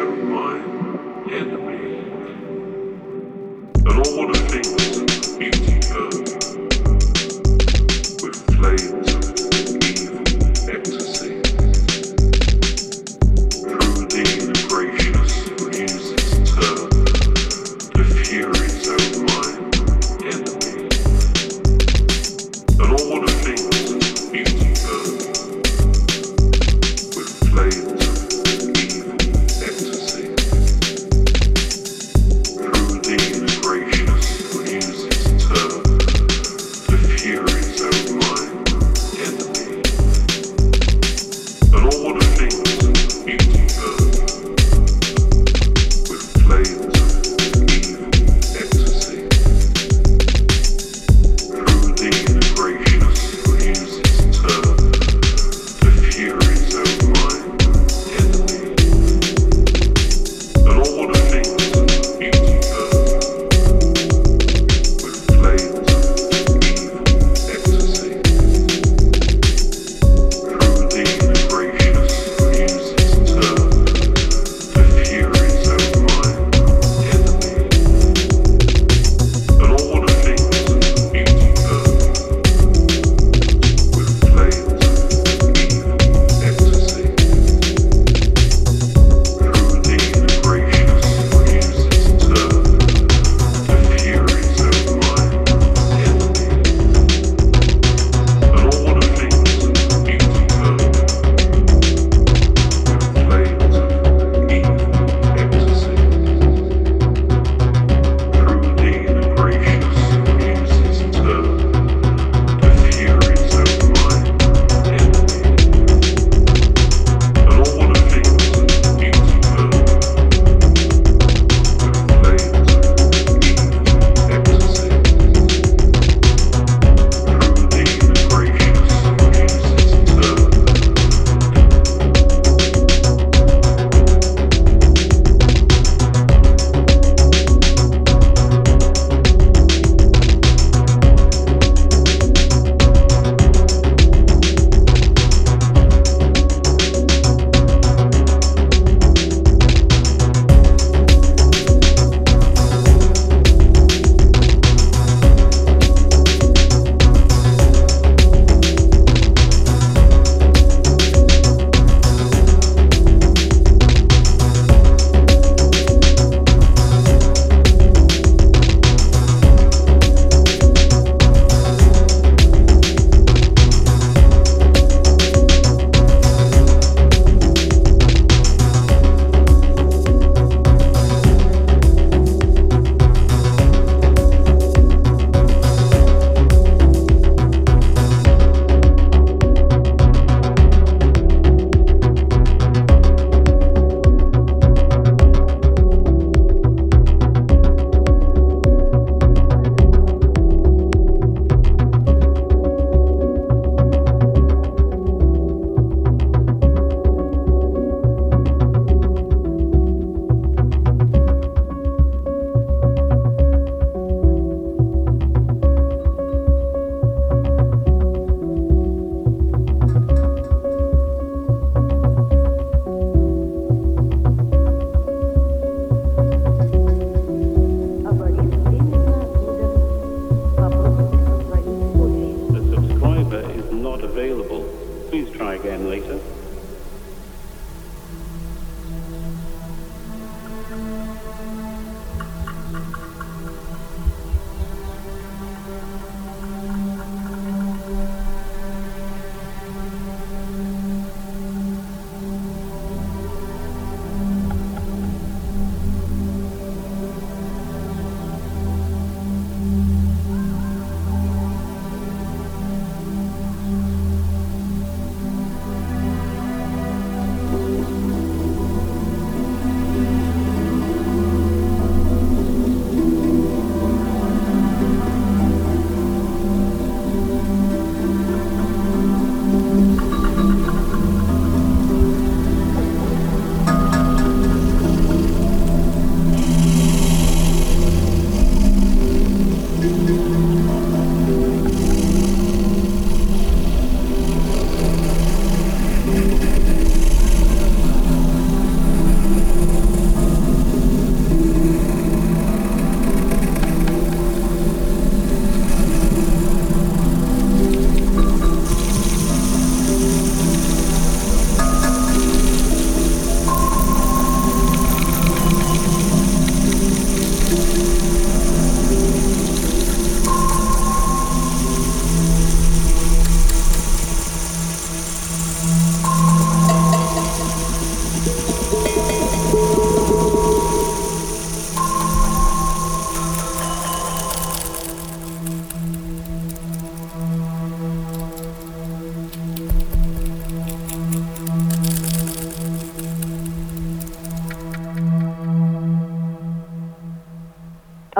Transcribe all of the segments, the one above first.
are my enemy. And all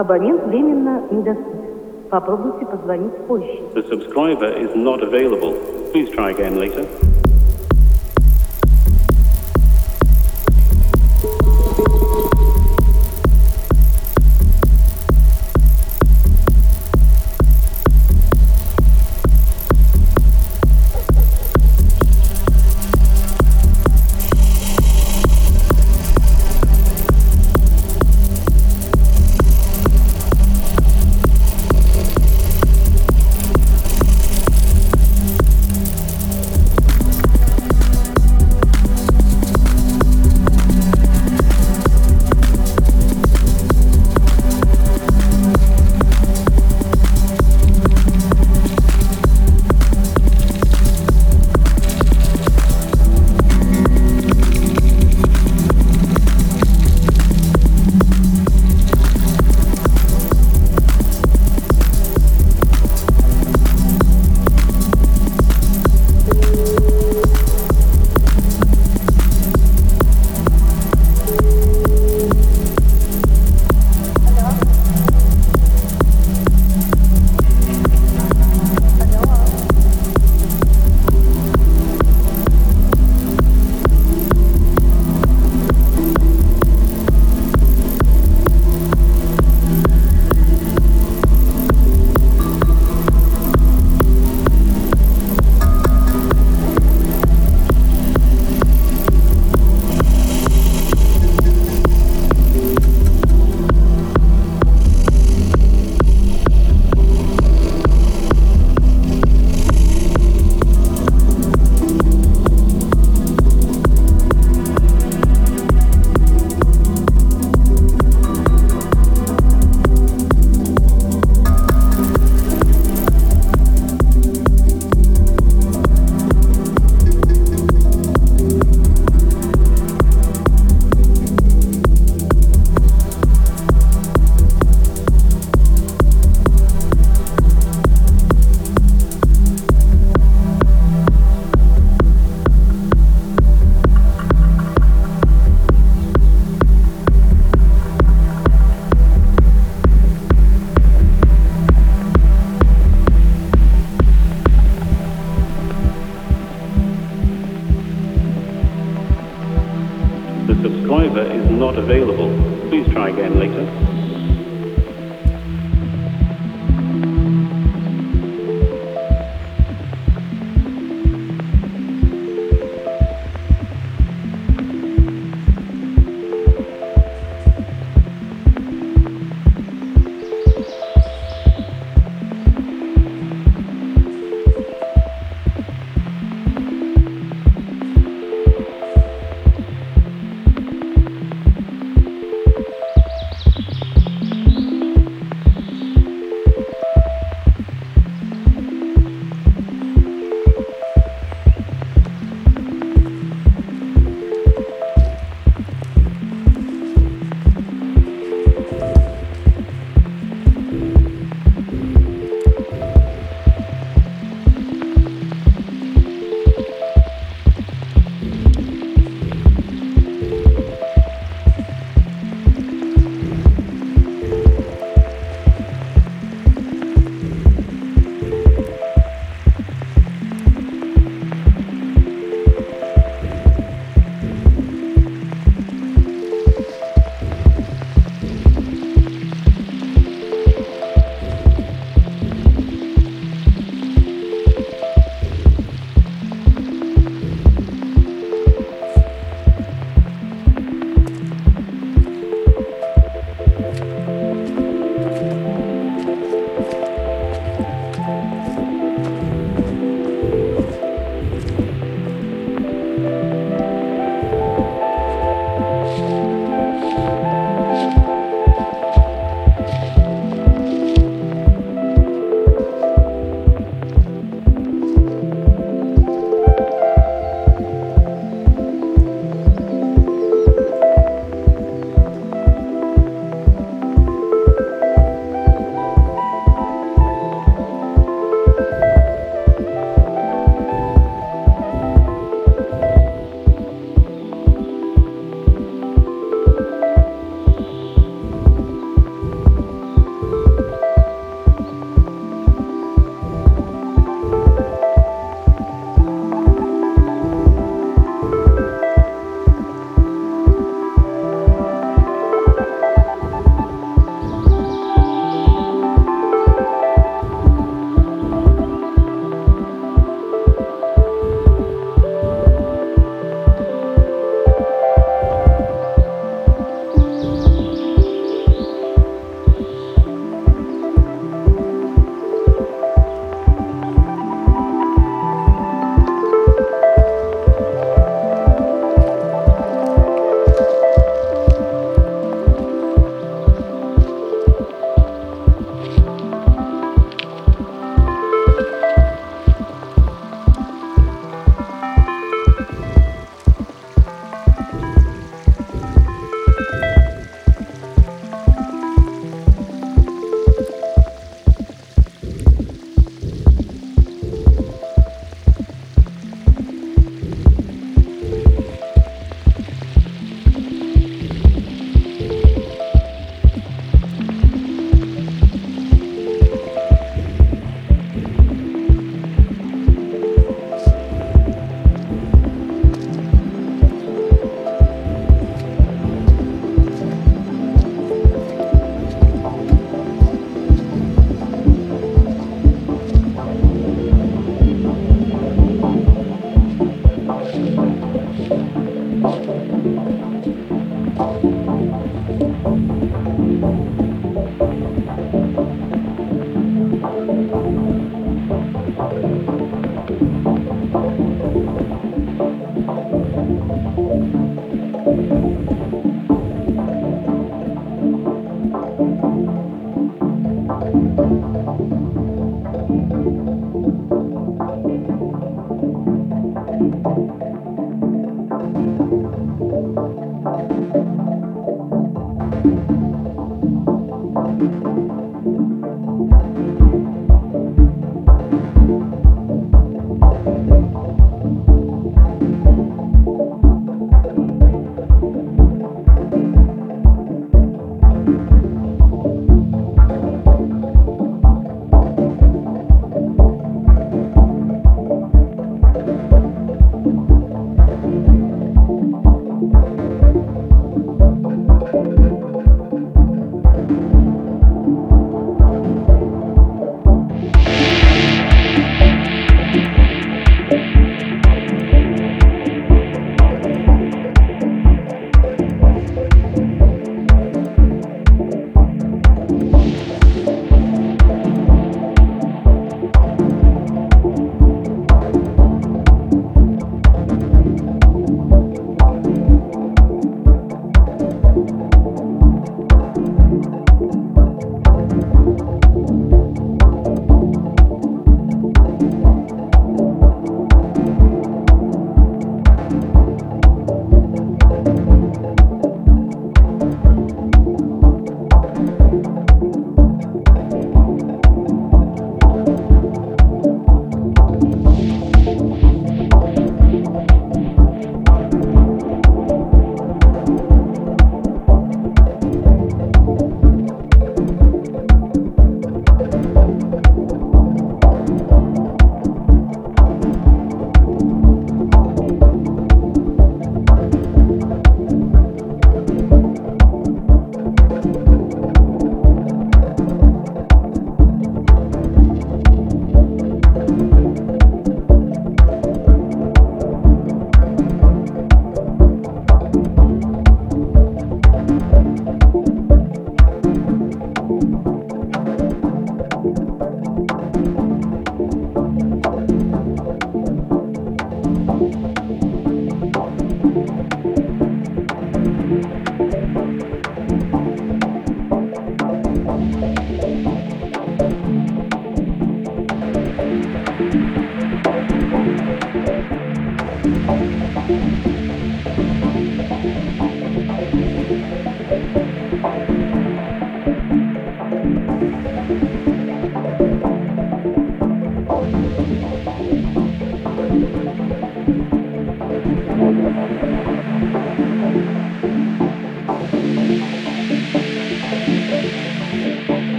Абонент временно недоступен. Попробуйте позвонить позже. The subscriber is not available. Please try again later.